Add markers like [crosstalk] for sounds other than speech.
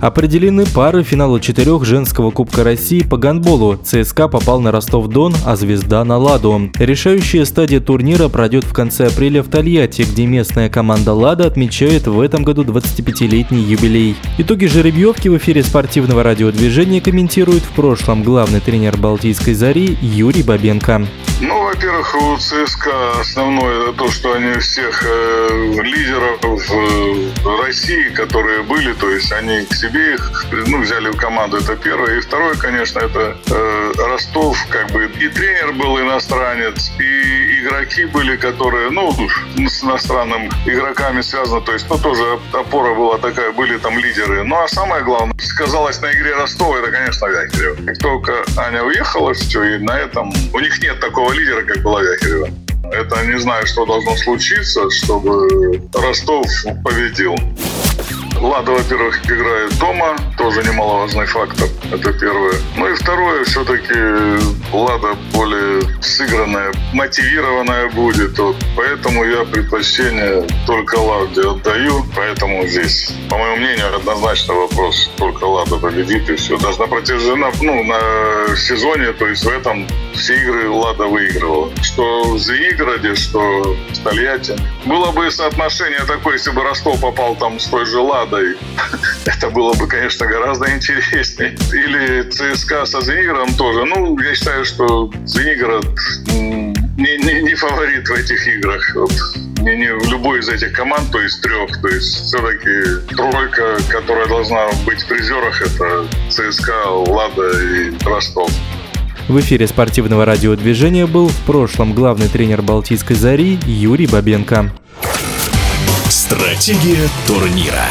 Определены пары финала четырех женского Кубка России по гандболу. ЦСКА попал на Ростов-Дон, а «Звезда» на «Ладу». Решающая стадия турнира пройдет в конце апреля в Тольятти, где местная команда «Лада» отмечает в этом году 25-летний юбилей. Итоги жеребьевки в эфире спортивного радиодвижения комментирует в прошлом главный тренер «Балтийской зари» Юрий Бабенко. Ну, во-первых, у ЦСКА основное то, что они всех э, лидеров в России, которые были, то есть они к себе их ну, взяли в команду, это первое. И второе, конечно, это э, Ростов, как бы и тренер был иностранец, и игроки были, которые, ну, с иностранными игроками связаны, то есть, ну, тоже опора была такая, были там лидеры. Ну, а самое главное, сказалось на игре Ростова, это, конечно, Вякирева. Как только Аня уехала, все, и на этом у них нет такого такого лидера, как была Вяхерева. Это не знаю, что должно случиться, чтобы Ростов победил. Лада, во-первых, играет дома, тоже немаловажный фактор. Это первое. Ну и второе, все-таки Лада более сыгранная, мотивированная будет. Вот. Поэтому я предпочтение только Ладе отдаю. Поэтому здесь, по моему мнению, однозначно вопрос. Только Лада победит и все. Даже на протяжении, ну, на сезоне, то есть в этом все игры Лада выигрывала. Что в Звенигороде, что в Тольятти. Было бы соотношение такое, если бы Ростов попал там с той же Ладой. [laughs] Это было бы, конечно, гораздо интереснее. Или ЦСКА со Звенигородом тоже. Ну, я считаю, что Звенигород не, не, не фаворит в этих играх. Вот. Не, не в любой из этих команд, то есть трех. То есть все-таки тройка, которая должна быть в призерах, это ЦСКА, Лада и Ростов. В эфире спортивного радиодвижения был в прошлом главный тренер Балтийской зари Юрий Бабенко. Стратегия турнира.